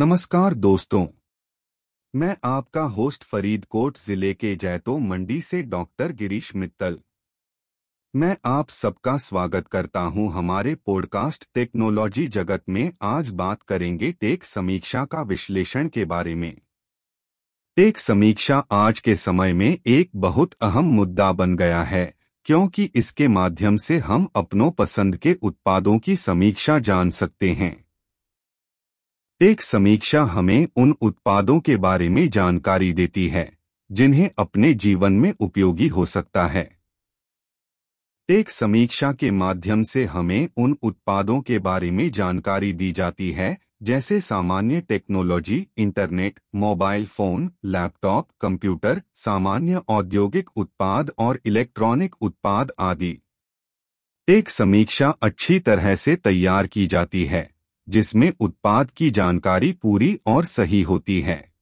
नमस्कार दोस्तों। मैं आपका होस्ट फरीदकोट ज़िले के जैतो मंडी से डॉक्टर गिरीश मित्तल। मैं आप सबका स्वागत करता हूँ हमारे पॉडकास्ट टेक्नोलॉजी जगत में। आज बात करेंगे टेक समीक्षा का विश्लेषण के बारे में। टेक समीक्षा आज के समय में एक बहुत अहम मुद्दा बन गया है, क्योंकि इसके माध्यम से हम अपनों पसंद के उत्पादों की समीक्षा जान सकते हैं। एक समीक्षा हमें उन उत्पादों के बारे में जानकारी देती है, जिन्हें अपने जीवन में उपयोगी हो सकता है। एक समीक्षा के माध्यम से हमें उन उत्पादों के बारे में जानकारी दी जाती है, जैसे सामान्य technology, internet, mobile phone, laptop, computer, सामान्य औद्योगिक उत्पाद और इलेक्ट्रॉनिक उत्पाद आदि। एक समीक्षा अच्छी तरह से तैयार की जाती है। जिसमें उत्पाद की जानकारी पूरी और सही होती है।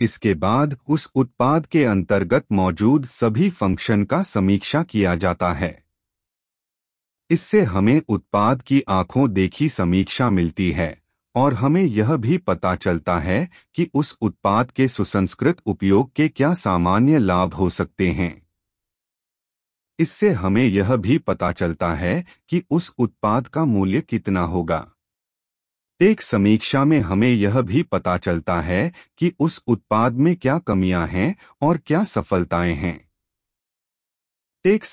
इसके बाद उस उत्पाद के अंतर्गत मौजूद सभी फ़ंक्शन का समीक्षा किया जाता है। इससे हमें उत्पाद की आँखों देखी समीक्षा मिलती है और हमें यह भी पता चलता है कि उस उत्पाद के सुसंस्कृत उपयोग के क्या सामान्य लाभ हो सकते हैं। इससे हमें यह भी पता चलता है कि उस उत्पाद का मूल्य कितना होगा। एक समीक्षा में हमें यह भी पता चलता है कि उस उत्पाद में क्या कमियाँ हैं और क्या सफलताएँ हैं। एक